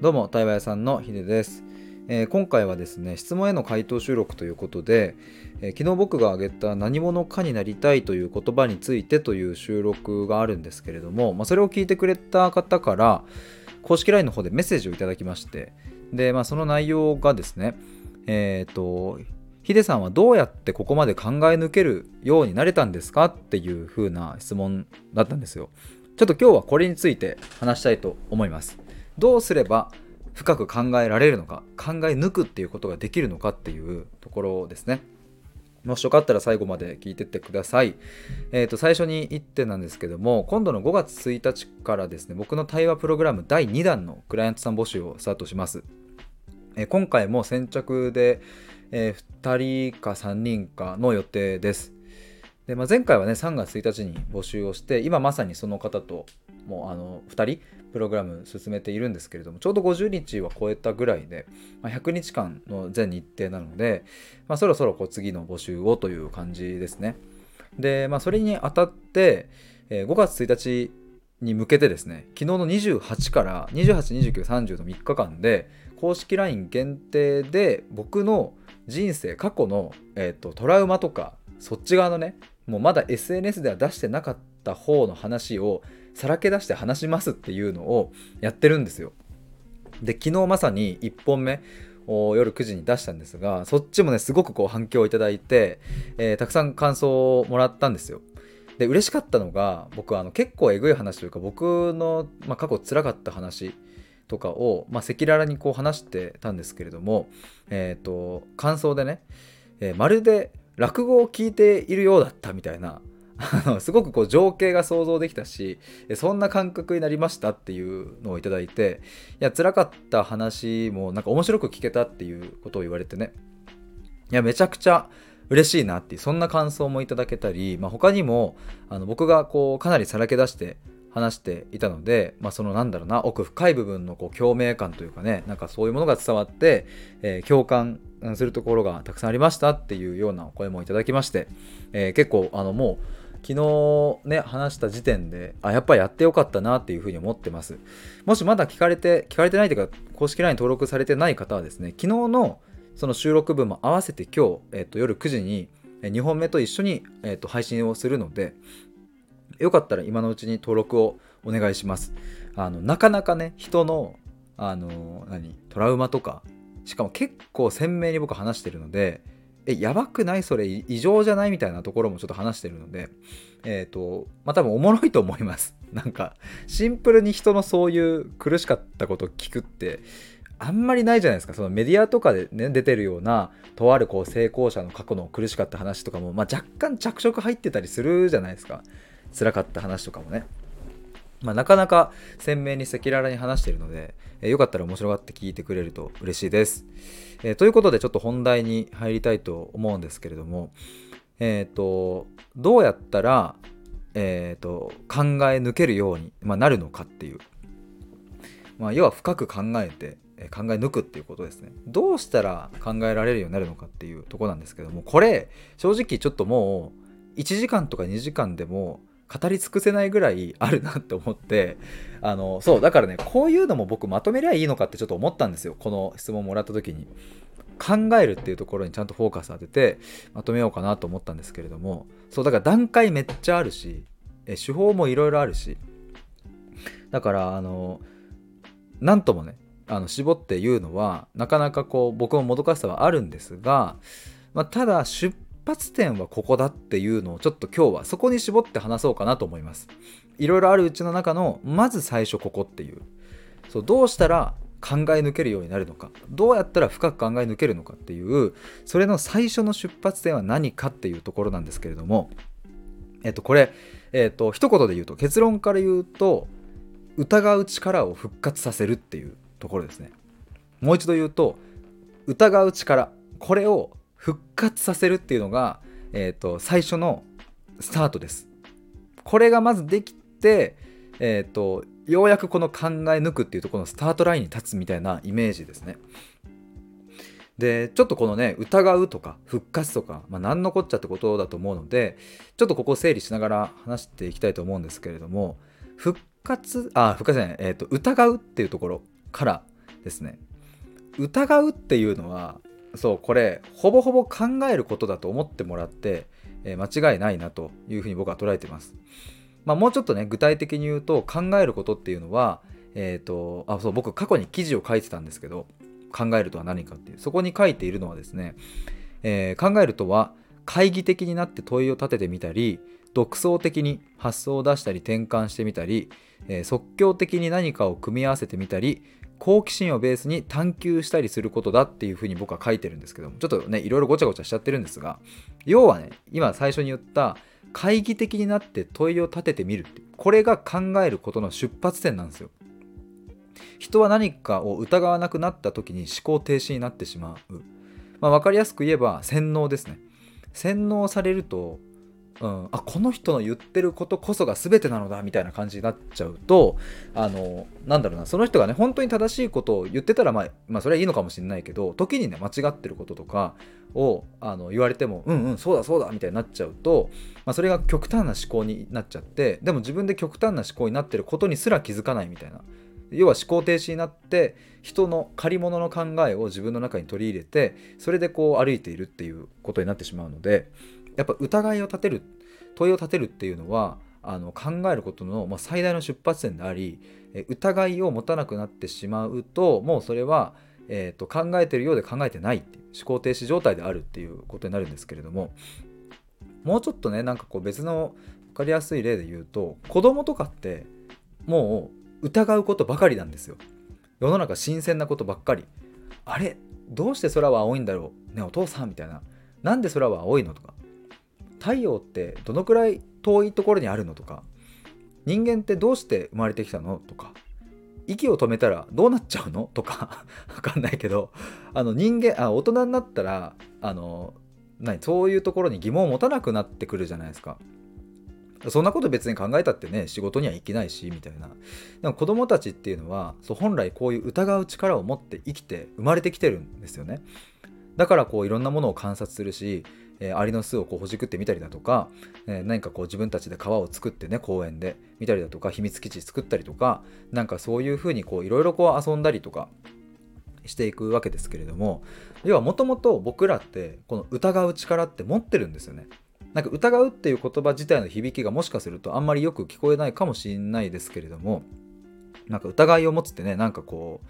どうも対話屋さんのヒデです、えー今回はですね質問への回答収録ということで、えー昨日僕が挙げた何者かになりたいという言葉についてという収録があるんですけれども、まあ、それを聞いてくれた方から公式 LINE の方でメッセージをいただきましてで、まあ、その内容がですねえっ、とヒデさんはどうやってここまで考え抜けるようになれたんですかっていう風な質問だったんですよ。ちょっと今日はこれについて話したいと思います。どうすれば深く考えられるのか考え抜くっていうことができるのかっていうところですねもしよかったら最後まで聞いてってください。えっ、と、最初に1点なんですけども、今度の5月1日からですね、僕の対話プログラム第2弾のクライアントさん募集をスタートします。えー今回も先着で、え2人か3人かの予定です。でまあ、前回はね3月1日に募集をして今まさにその方ともうあの2人プログラム進めているんですけれどもちょうど50日は超えたぐらいで、まあ、100日間の全日程なので、まあ、そろそろこう次の募集をという感じですね。で、まあ、それにあたって、えー5月1日に向けてですね昨日の28から282930の3日間で公式 LINE 限定で僕の人生過去の、えー、とトラウマとかそっち側のねもうまだ SNS では出してなかった方の話をさらけ出して話しますっていうのをやってるんですよ。で昨日まさに1本目を夜9時に出したんですがそっちもねすごくこう反響をいただいて、えーたくさん感想をもらったんですよ。で嬉しかったのが僕あの結構えぐい話というか僕の、まあ、過去辛かった話とかをま赤裸々にこう話してたんですけれども、えー、と感想でね、えーまるで落語を聞いているようだったみたいな。すごくこう情景が想像できたしそんな感覚になりましたっていうのをいただいていや辛かった話もなんか面白く聞けたっていうことを言われてね。いやめちゃくちゃ嬉しいなっていうそんな感想もいただけたり、まあ、他にもあの僕がこうかなりさらけ出して話していたので、まあ、そのなんだろうな奥深い部分のこう共鳴感というかねなんかそういうものが伝わって、えー共感するところがたくさんありましたっていうようなお声もいただきまして、えー結構あのもう昨日ね話した時点であやっぱりやってよかったなっていうふうに思ってます。もしまだ聞かれて聞かれてないというか公式 LINE 登録されてない方はですね昨日のその収録分も合わせて今日、えっと夜9時に2本目と一緒に、えっと配信をするのでよかったら今のうちに登録をお願いします。あのなかなかね人のあの何トラウマとかしかも結構鮮明に僕話してるのでえやばくない？それ異常じゃない？みたいなところもちょっと話してるのでえっ、とまあ多分おもろいと思います。なんかシンプルに人のそういう苦しかったことを聞くってあんまりないじゃないですか。そのメディアとかでね出てるようなとあるこう成功者の過去の苦しかった話とかも、まあ、若干着色入ってたりするじゃないですか。辛かった話とかもねまあ、なかなか鮮明に赤裸々に話しているので、えーよかったら面白がって聞いてくれると嬉しいです。えーということでちょっと本題に入りたいと思うんですけれども、えっ、とどうやったら、えー、と考え抜けるように、まあ、なるのかっていう、まあ、要は深く考えて考え抜くっていうことですね。どうしたら考えられるようになるのかっていうとこなんですけどもこれ正直ちょっともう1時間とか2時間でも語り尽くせないぐらいあるなって思って あのそうだからねこういうのも僕まとめりゃいいのかってちょっと思ったんですよ。この質問もらった時に。考えるっていうところにちゃんとフォーカス当ててまとめようかなと思ったんですけれども。そうだから段階めっちゃあるしえ手法もいろいろあるし。だからあのなんともねあの絞って言うのはなかなかこう僕ももどかしさはあるんですが、まあ、ただ出発点はここだっていうのをちょっと今日はそこに絞って話そうかなと思います。いろいろあるうちの中のまず最初ここっていう。そうどうしたら考え抜けるようになるのか。どうやったら深く考え抜けるのかっていうそれの最初の出発点は何かっていうところなんですけれども。えっとこれえっと一言で言うと結論から言うと疑う力を復活させるっていうところですね。もう一度言うと疑う力これを復活させるっていうのが、えー、と最初のスタートです。これがまずできて、えー、とようやくこの考え抜くっていうところのスタートラインに立つみたいなイメージですね。でちょっとこのね疑うとか復活とか、まあ、何のこっちゃってことだと思うのでちょっとここ整理しながら話していきたいと思うんですけれども復活あ復活じゃない、えー、と疑うっていうところから、ですね。疑うっていうのはそうこれほぼほぼ考えることだと思ってもらって、えー、間違いないなというふうに僕は捉えてます。まあ、もうちょっとね具体的に言うと考えることっていうのはえっ、ー、とあそう僕過去に記事を書いてたんですけど考えるとは何かっていうそこに書いているのはですね、えー、考えるとは懐疑的になって問いを立ててみたり独創的に発想を出したり転換してみたり、えー、即興的に何かを組み合わせてみたり好奇心をベースに探求したりすることだっていうふうに僕は書いてるんですけどもちょっとねいろいろごちゃごちゃしちゃってるんですが要はね今最初に言った懐疑的になって問いを立ててみるってこれが考えることの出発点なんですよ。人は何かを疑わなくなった時に思考停止になってしまう、まあ、分かりやすく言えば洗脳ですね。洗脳されるとうん、あこの人の言ってることこそが全てなのだみたいな感じになっちゃうとあのなんだろうなその人がね本当に正しいことを言ってたら、まあ、まあそれはいいのかもしれないけど時にね間違ってることとかをあの言われてもうんうんそうだそうだみたいになっちゃうと、まあ、それが極端な思考になっちゃってでも自分で極端な思考になってることにすら気づかないみたいな。要は思考停止になって人の借り物の考えを自分の中に取り入れてそれでこう歩いているっていうことになってしまうのでやっぱ疑いを立てる問いを立てるっていうのはあの考えることの、ま、最大の出発点であり疑いを持たなくなってしまうともうそれは、えーと、考えてるようで考えてないて思考停止状態であるっていうことになるんですけれどももうちょっとねなんかこう別の分かりやすい例で言うと子供とかってもう疑うことばかりなんですよ。世の中新鮮なことばっかり。あれ？どうして空は青いんだろう？ねお父さんみたいな。なんで空は青いの？とか。太陽ってどのくらい遠いところにあるのとか人間ってどうして生まれてきたのとか息を止めたらどうなっちゃうのとか わかんないけどあの人間あ大人になったらあの何そういうところに疑問を持たなくなってくるじゃないですか。そんなこと別に考えたってね仕事には行けないしみたいなでも子供たちっていうのはそう本来こういう疑う力を持って生きて生まれてきてるんですよねだからこういろんなものを観察するしえー、アリの巣をこうほじくってみたりだとか、えー、何かこう自分たちで川を作ってね公園で見たりだとか秘密基地作ったりとかなんかそういうふうにいろいろこう遊んだりとかしていくわけですけれども要はもともと僕らってこの疑う力って持ってるんですよね。なんか疑うっていう言葉自体の響きがもしかするとあんまりよく聞こえないかもしれないですけれどもなんか疑いを持つってねなんかこう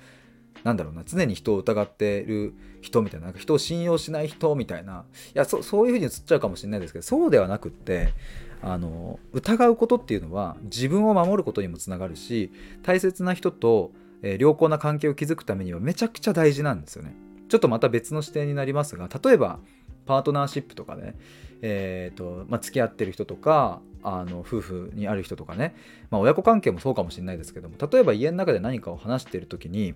なんだろうな常に人を疑ってる人みたいななんか人を信用しない人みたいないやそそういうふうに映っちゃうかもしれないですけどそうではなくってあの疑うことっていうのは自分を守ることにもつながるし大切な人と、えー、良好な関係を築くためにはめちゃくちゃ大事なんですよね。ちょっとまた別の視点になりますが例えばパートナーシップとかね、えーとまあ、付き合ってる人とかあの夫婦にある人とかね、まあ、親子関係もそうかもしれないですけども例えば家の中で何かを話している時に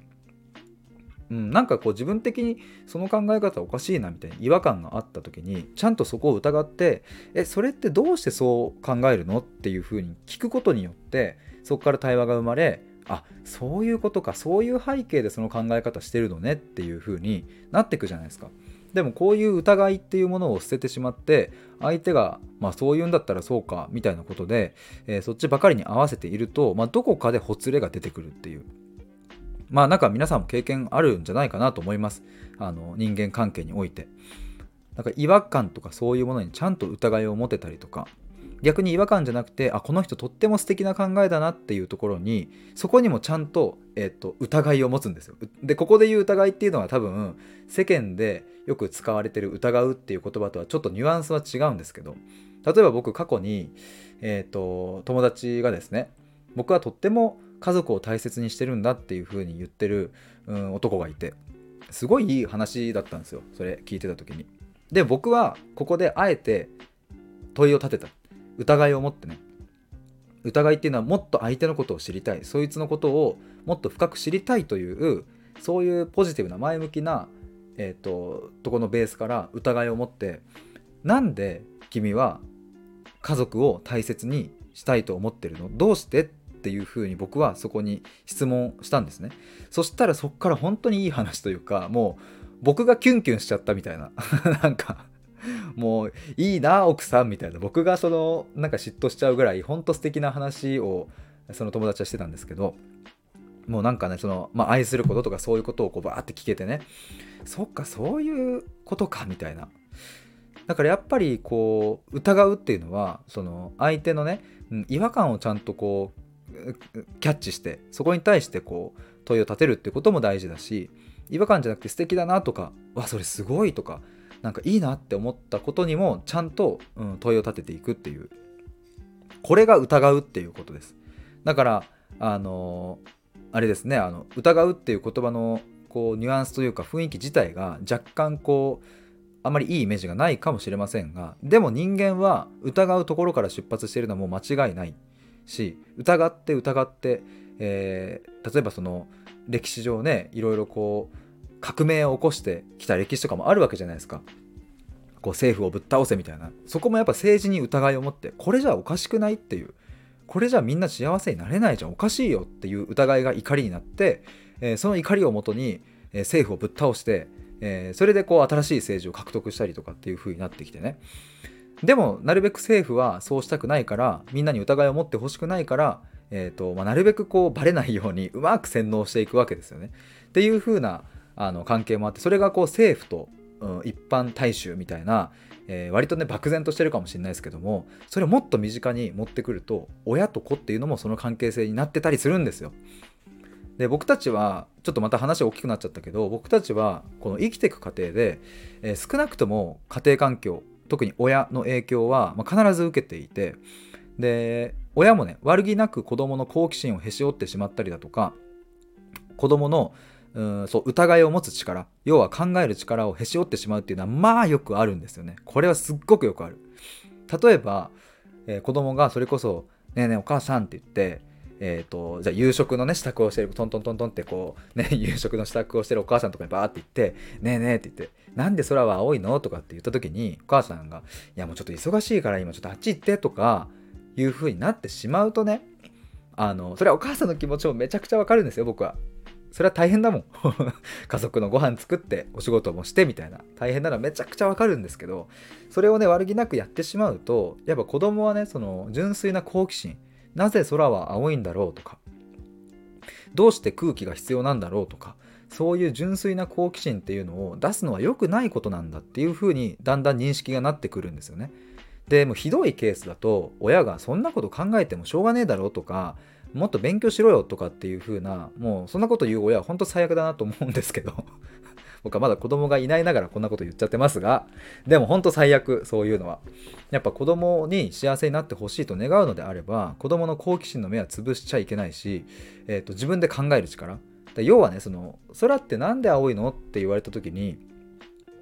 うん、なんかこう自分的にその考え方おかしいなみたいな違和感があった時にちゃんとそこを疑ってえそれってどうしてそう考えるのっていうふうに聞くことによってそこから対話が生まれあそういうことかそういう背景でその考え方してるのねっていうふうになってくじゃないですか。でもこういう疑いっていうものを捨ててしまって相手がまあそう言うんだったらそうかみたいなことで、えー、そっちばかりに合わせていると、まあ、どこかでほつれが出てくるっていうまあなんか皆さんも経験あるんじゃないかなと思います。あの人間関係において。なんか違和感とかそういうものにちゃんと疑いを持てたりとか、逆に違和感じゃなくて、あ、この人とっても素敵な考えだなっていうところに、そこにもちゃんと、えっ、と、疑いを持つんですよ。で、ここで言う疑いっていうのは多分、世間でよく使われてる疑うっていう言葉とはちょっとニュアンスは違うんですけど、例えば僕過去に、えっ、と、友達がですね、僕はとっても家族を大切にしてるんだっていう風に言ってる、うん、男がいてすごいいい話だったんですよそれ聞いてた時に。で僕はここであえて問いを立てた。疑いを持ってね。疑いっていうのはもっと相手のことを知りたい。そいつのことをもっと深く知りたいというそういうポジティブな前向きなえっ、ー、ととこのベースから疑いを持ってなんで君は家族を大切にしたいと思ってるの？どうしてっていうふうに僕はそこに質問したんですね。そしたらそっから本当にいい話というかもう僕がキュンキュンしちゃったみたいな。なんかもういいな奥さんみたいな。僕がそのなんか嫉妬しちゃうぐらい本当素敵な話をその友達はしてたんですけどもうなんかねその、まあ、愛することとかそういうことをこうバーって聞けてね。そっかそういうことかみたいな。だからやっぱりこう疑うっていうのはその相手のね違和感をちゃんとこうキャッチしてそこに対してこう問いを立てるってことも大事だし違和感じゃなくて素敵だなとかわそれすごいとかなんかいいなって思ったことにもちゃんと、うん、問いを立てていくっていうこれが疑うっていうことです。だからあのあれですねあの疑うっていう言葉のこうニュアンスというか雰囲気自体が若干こうあまりいいイメージがないかもしれませんがでも人間は疑うところから出発しているのはもう間違いない。し疑って疑って、えー、例えばその歴史上ねいろいろこう革命を起こしてきた歴史とかもあるわけじゃないですか。こう政府をぶっ倒せみたいな。そこもやっぱ政治に疑いを持ってこれじゃおかしくないっていう。これじゃみんな幸せになれないじゃん。おかしいよっていう疑いが怒りになって、えー、その怒りをもとに、えー、政府をぶっ倒して、えー、それでこう新しい政治を獲得したりとかっていう風になってきてね。でもなるべく政府はそうしたくないからみんなに疑いを持ってほしくないからえーとまあ、なるべくこうバレないようにうまく洗脳していくわけですよね。っていう風なあな関係もあってそれがこう政府と、うん、一般大衆みたいな、えー、割とね漠然としてるかもしれないですけどもそれをもっと身近に持ってくると親と子っていうのもその関係性になってたりするんですよ。で僕たちはちょっとまた話大きくなっちゃったけど僕たちはこの生きていく過程で、えー、少なくとも家庭環境特に親の影響は、まあ、必ず受けていてで親もね悪気なく子供の好奇心をへし折ってしまったりだとか子供のうんそう疑いを持つ力要は考える力をへし折ってしまうっていうのはまあよくあるんですよね。これはすっごくよくある。例えば、えー、子供がそれこそ「ねえねえお母さん」って言ってえーと、じゃあ夕食のね支度をしてるトントントントンってこうね 夕食の支度をしてるお母さんとかにバーって言って「ねえねえ」って言って「なんで空は青いの?」とかって言った時にお母さんが「いやもうちょっと忙しいから今ちょっとあっち行って」とかいう風になってしまうとねあのそれはお母さんの気持ちもめちゃくちゃわかるんですよ僕は。それは大変だもん。家族のご飯作ってお仕事もしてみたいな。大変なのはめちゃくちゃわかるんですけどそれをね悪気なくやってしまうとやっぱ子供はねその純粋な好奇心。なぜ空は青いんだろうとか。どうして空気が必要なんだろうとか。そういう純粋な好奇心っていうのを出すのは良くないことなんだっていうふうにだんだん認識がなってくるんですよね。でもひどいケースだと親がそんなこと考えてもしょうがねえだろうとかもっと勉強しろよとかっていう風なもうそんなこと言う親は本当最悪だなと思うんですけど 僕はまだ子供がいないながらこんなこと言っちゃってますがでも本当最悪そういうのはやっぱ子供に幸せになってほしいと願うのであれば子供の好奇心の目は潰しちゃいけないし、えーと、自分で考える力要はねその空って何で青いの？って言われた時に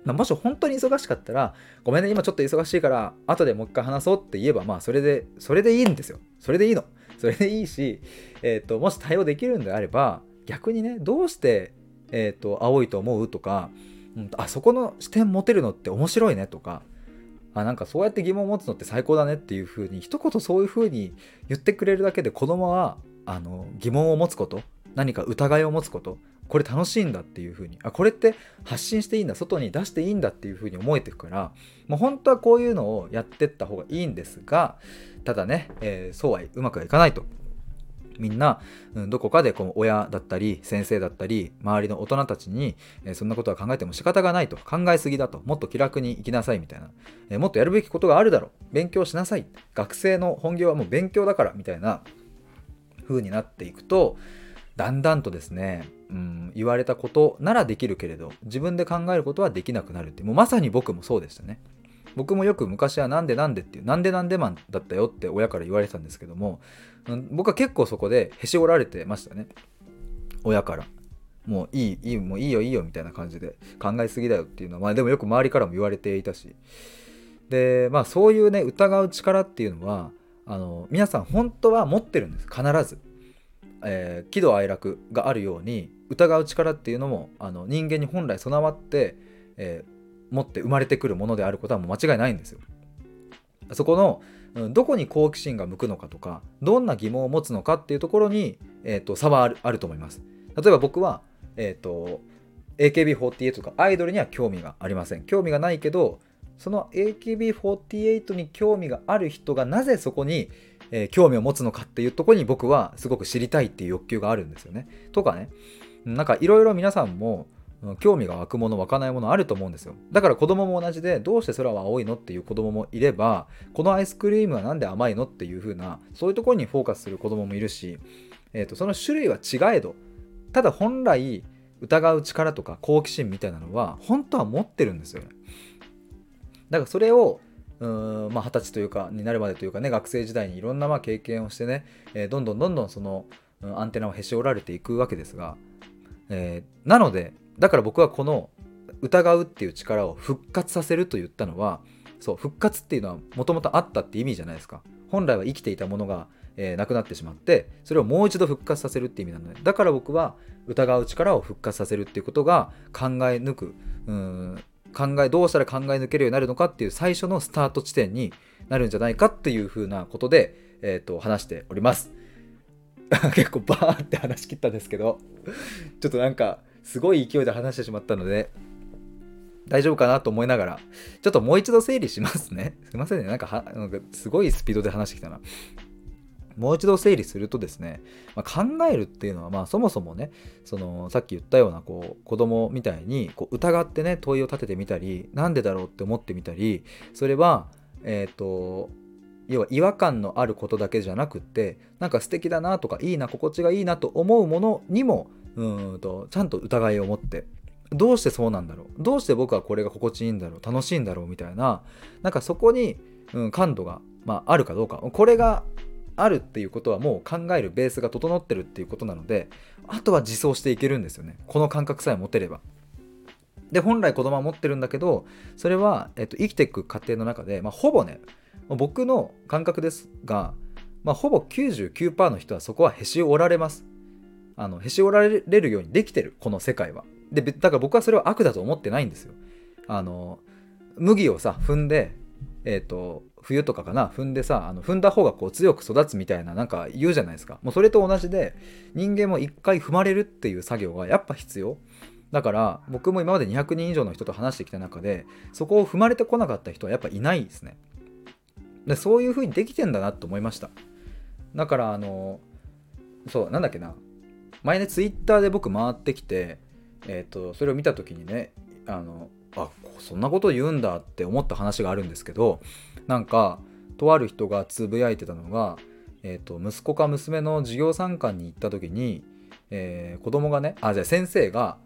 もし本当に忙しかったら、ごめんね、今ちょっと忙しいから、後でもう一回話そうって言えば、まあ、それで、それでいいんですよ。それでいいの。それでいいし、え、ー、と、もし対応できるんであれば、逆にね、どうして、えっ、ー、と、青いと思う？とか、うん、あそこの視点持てるのって面白いね？とか、あなんかそうやって疑問を持つのって最高だねっていう風に一言そういう風に言ってくれるだけで子供はあの疑問を持つこと何か疑いを持つことこれ楽しいんだっていう風にあこれって発信していいんだ外に出していいんだっていう風に思えていくからもう本当はこういうのをやってった方がいいんですがただね、えー、そうはうまくはいかないと。みんな、うん、どこかでこの親だったり先生だったり周りの大人たちに、えー、そんなことは考えても仕方がないと。考えすぎだと。もっと気楽に生きなさいみたいな、えー、もっとやるべきことがあるだろう。勉強しなさい。学生の本業はもう勉強だからみたいな風になっていくとだんだんとですね、うん、言われたことならできるけれど自分で考えることはできなくなるってもうまさに僕もそうでしたね。僕もよく昔はなんでなんでっていうなんでなんでマンだったよって親から言われてたんですけども、うん、僕は結構そこでへし折られてましたね。親から。もういいいいもういいよいいよみたいな感じで考えすぎだよっていうのはまあでもよく周りからも言われていたし。でまあそういうね疑う力っていうのはあの皆さん本当は持ってるんです。必ず。えー、喜怒哀楽があるように疑う力っていうのもあの人間に本来備わって、えー、持って生まれてくるものであることはもう間違いないんですよ。そこの、どこに好奇心が向くのかとかどんな疑問を持つのかっていうところに、えーと、差はあると思います。例えば僕は、えーと、AKB48 とかアイドルには興味がありません。興味がないけどその AKB48 に興味がある人がなぜそこにえー、興味を持つのかっていうとこに僕はすごく知りたいっていう欲求があるんですよね。とかね。なんかいろいろ皆さんも興味が湧くもの湧かないものあると思うんですよ。だから子供も同じでどうして空は青いのっていう子供もいればこのアイスクリームは何で甘いのっていう風なそういうところにフォーカスする子供もいるし、えーと、その種類は違えどただ本来疑う力とか好奇心みたいなのは本当は持ってるんですよね。だからそれをうーんまあ、20歳というかになるまでというかね学生時代にいろんなまあ経験をしてね、えー、どんどんどんどんそのアンテナをへし折られていくわけですが、えー、なのでだから僕はこの疑うっていう力を復活させると言ったのはそう復活っていうのはもともとあったって意味じゃないですか。本来は生きていたものが、えー、なくなってしまってそれをもう一度復活させるって意味なのでだから僕は疑う力を復活させるっていうことが考え抜くうん考えどうしたら考え抜けるようになるのかっていう最初のスタート地点になるんじゃないかっていうふうなことで、えーと、話しております 結構バーンって話し切ったんですけど ちょっとなんかすごい勢いで話してしまったので、大丈夫かなと思いながら、ちょっともう一度整理しますね。すいませんね。なんかは、なんかすごいスピードで話してきたな。もう一度整理するとですね、まあ、考えるっていうのは、まあ、そもそもね、そのさっき言ったようなこう子供みたいにこう疑ってね、問いを立ててみたり、なんでだろうって思ってみたり、それは、えっ、ー、と、要は違和感のあることだけじゃなくってなんか素敵だなとかいいな心地がいいなと思うものにもうんとちゃんと疑いを持ってどうしてそうなんだろうどうして僕はこれが心地いいんだろう楽しいんだろうみたいななんかそこに、うん、感度が、まあ、あるかどうかこれがあるっていうことはもう考えるベースが整ってるっていうことなのであとは自走していけるんですよね。この感覚さえ持てれば。で本来子供は持ってるんだけどそれは、えっと、生きていく過程の中で、まあ、ほぼね僕の感覚ですが、まあ、ほぼ99%の人はそこはへし折られます。あのへし折られるようにできてるこの世界は。でだから僕はそれを悪だと思ってないんですよ。あの麦をさ踏んでえっ、と冬とかかな踏んでさあの踏んだ方がこう強く育つみたいななんか言うじゃないですか。もうそれと同じで人間も一回踏まれるっていう作業がやっぱ必要。だから僕も今まで200人以上の人と話してきた中でそこを踏まれてこなかった人はやっぱいないですね。でそういう風にできてんだなと思いました。だからあのそうなんだっけな。前ねツイッターで僕回ってきて、えーと、それを見た時にねあのあそんなこと言うんだって思った話があるんですけどなんかとある人がつぶやいてたのが、えーと、息子か娘の授業参観に行った時に、えー、子供がねあじゃあ先生が、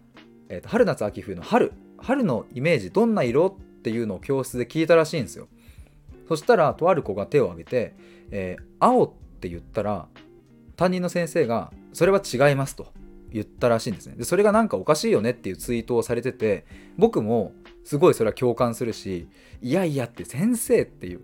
えーと、春夏秋冬の春春のイメージどんな色っていうのを教室で聞いたらしいんですよ。そしたらとある子が手を挙げて「えー、青」って言ったら担任の先生がそれは違いますと言ったらしいんですね。でそれがなんかおかしいよねっていうツイートをされてて僕もすごいそれは共感するしいやいやって先生っていう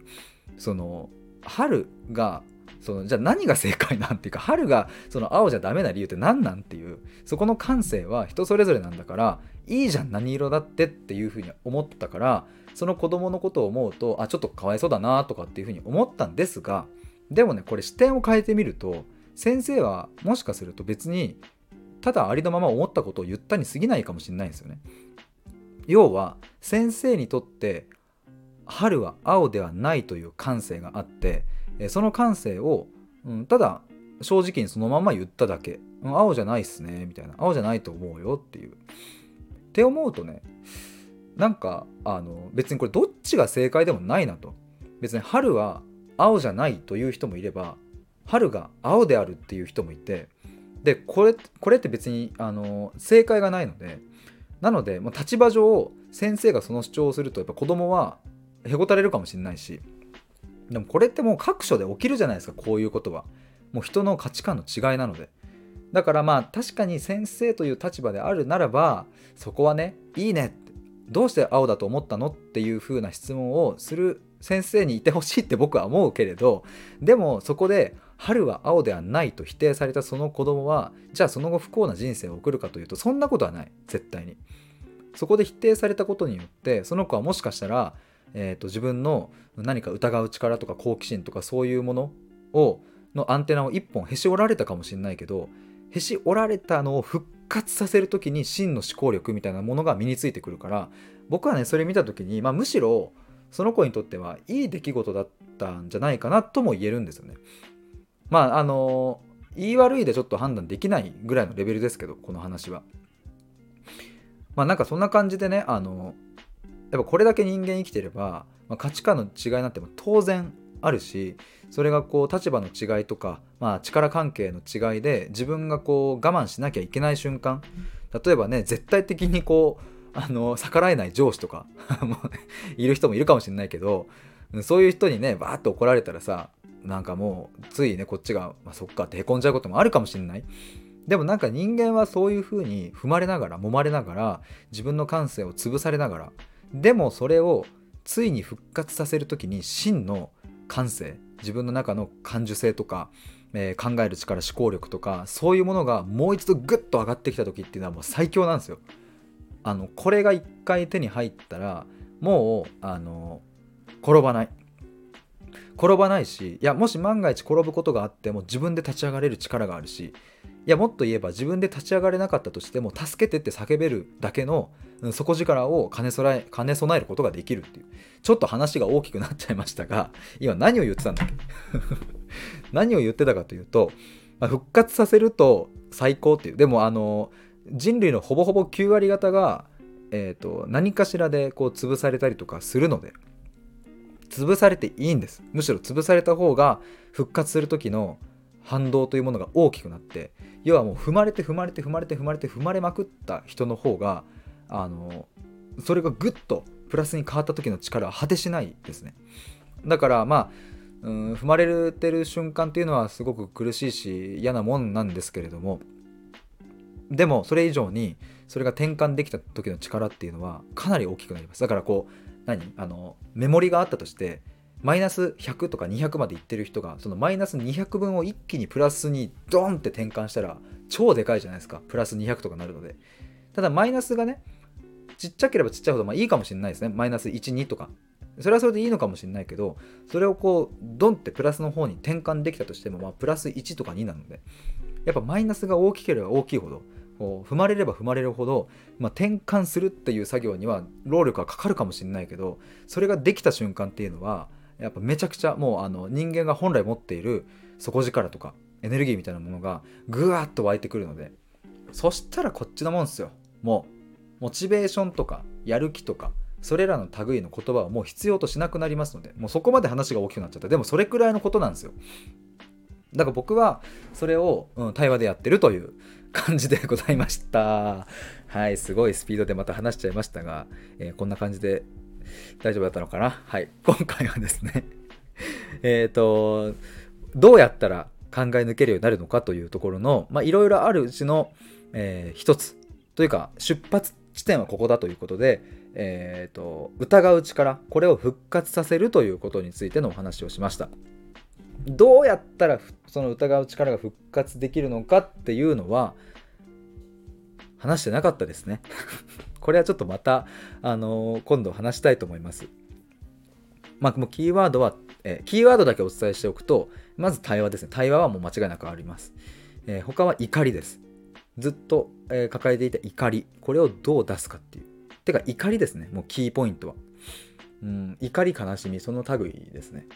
その春がそのじゃあ何が正解なんていうか春がその青じゃダメな理由って何なんっていうそこの感性は人それぞれなんだからいいじゃん何色だってっていうふうに思ったからその子供のことを思うとあちょっとかわいそうだなとかっていうふうに思ったんですがでもねこれ視点を変えてみると先生はもしかすると別にただありのまま思ったことを言ったに過ぎないかもしれないんですよね。要は先生にとって春は青ではないという感性があってその感性を、うん、ただ正直にそのまま言っただけ、うん、青じゃないっすねみたいな。青じゃないと思うよっていう。って思うとねなんかあの別にこれどっちが正解でもないなと。別に春は青じゃないという人もいれば春が青であるっていう人もいて。でこれこれって別にあの正解がないのでなので、まあ、立場上先生がその主張をするとやっぱ子供はへこたれるかもしれないし。でもこれってもう各所で起きるじゃないですかこういうことは。もう人の価値観の違いなので。だからまあ確かに先生という立場であるならばそこはねいいねってどうして青だと思ったのっていう風な質問をする先生にいてほしいって僕は思うけれどでもそこで春は青ではないと否定されたその子供はじゃあその後不幸な人生を送るかというとそんなことはない絶対にそこで否定されたことによってその子はもしかしたら、えーと、自分の何か疑う力とか好奇心とかそういうものをのアンテナを一本へし折られたかもしれないけどへし折られたのを復活させる時に真の思考力みたいなものが身についてくるから僕はねそれ見た時に、まあ、むしろその子にとってはいい出来事だったんじゃないかなとも言えるんですよね。まああの言い悪いでちょっと判断できないぐらいのレベルですけどこの話は。まあなんかそんな感じでねあのやっぱこれだけ人間生きてれば、まあ、価値観の違いなんても当然あるしそれがこう立場の違いとか、まあ、力関係の違いで自分がこう我慢しなきゃいけない瞬間例えばね絶対的にこうあの逆らえない上司とか いる人もいるかもしれないけどそういう人にねバーッと怒られたらさなんかもうついねこっちが、まあ、そっかってへこんじゃうこともあるかもしれないでもなんか人間はそういう風に踏まれながら揉まれながら自分の感性を潰されながらでもそれをついに復活させる時に真の感性自分の中の感受性とか、えー、考える力思考力とかそういうものがもう一度グッと上がってきた時っていうのはもう最強なんですよ。あのこれが一回手に入ったらもうあの転ばない転ばないしいやもし万が一転ぶことがあっても自分で立ち上がれる力があるしいやもっと言えば自分で立ち上がれなかったとしても助けてって叫べるだけの底力を兼ね備え兼ね備えることができるっていう。ちょっと話が大きくなっちゃいましたが今何を言ってたんだっけ？何を言ってたかというと、まあ、復活させると最高っていう。でもあの人類のほぼほぼ9割方が、えーと、何かしらでこう潰されたりとかするので潰されていいんです。むしろ潰された方が復活する時の反動というものが大きくなって要はもう踏まれて踏まれて踏まれて踏まれて踏まれまくった人の方があのそれがぐっとプラスに変わった時の力は果てしないですね。だからまあうん踏まれてる瞬間っていうのはすごく苦しいし嫌なもんなんですけれどもでもそれ以上にそれが転換できた時の力っていうのはかなり大きくなります。だからこう何？あのメモリがあったとしてマイナス100とか200までいってる人がそのマイナス200分を一気にプラスにドンって転換したら超でかいじゃないですか。プラス200とかなるので。ただマイナスがねちっちゃければちっちゃいほどまあいいかもしれないですね。マイナス12とか。それはそれでいいのかもしれないけどそれをこうドンってプラスの方に転換できたとしてもまあプラス1とか2なのでやっぱマイナスが大きければ大きいほどこう踏まれれば踏まれるほど、まあ、転換するっていう作業には労力がかかるかもしれないけどそれができた瞬間っていうのはやっぱめちゃくちゃもうあの人間が本来持っている底力とかエネルギーみたいなものがぐわっと湧いてくるのでそしたらこっちのもんですよ。もうモチベーションとかやる気とかそれらの類の言葉をもう必要としなくなりますのでもうそこまで話が大きくなっちゃった。でもそれくらいのことなんですよ。だから僕はそれを、うん、対話でやってるという感じでございました。はい、すごいスピードでまた話しちゃいましたが、えー、こんな感じで大丈夫だったのかな？はい、今回はですね えっと、どうやったら考え抜けるようになるのかというところの、まあ、いろいろあるうちの、えー、一つというか、出発地点はここだということで、えーと疑う力これを復活させるということについてのお話をしました。どうやったらその疑う力が復活できるのかっていうのは話してなかったですね これはちょっとまた、あのー、今度話したいと思います。まあ、もうキーワードは、え、キーワードだけお伝えしておくと、まず対話ですね。対話はもう間違いなくあります。えー、他は怒りです。ずっと、え、抱えていた怒り。これをどう出すかっていう。てか、怒りですね。もうキーポイントは。うん、怒り、悲しみ、その類ですね。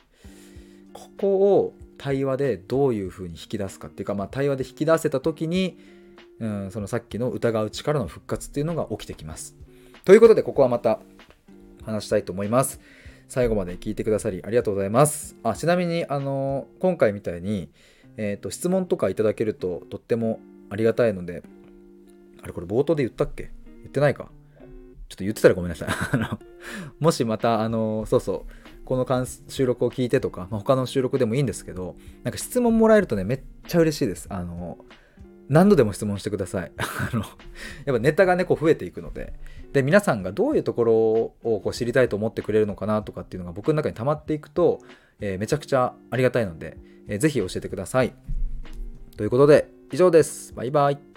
ここを対話でどういうふうに引き出すかっていうか、まあ、対話で引き出せた時に、うん、そのさっきの疑う力の復活っていうのが起きてきます。ということでここはまた話したいと思います。最後まで聞いてくださりありがとうございます。あちなみにあの今回みたいに、えーと、質問とかいただけるととってもありがたいのであれこれ冒頭で言ったっけ？言ってないか？ちょっと言ってたらごめんなさい。もしまたあのそうそうこの収録を聞いてとか、まあ、他の収録でもいいんですけど、なんか質問もらえるとね、めっちゃ嬉しいです。あの、何度でも質問してください。あの、やっぱネタがね、こう増えていくので、で、皆さんがどういうところをこう知りたいと思ってくれるのかなとかっていうのが僕の中に溜まっていくと、えー、めちゃくちゃありがたいので、えー、ぜひ教えてください。ということで、以上です。バイバイ。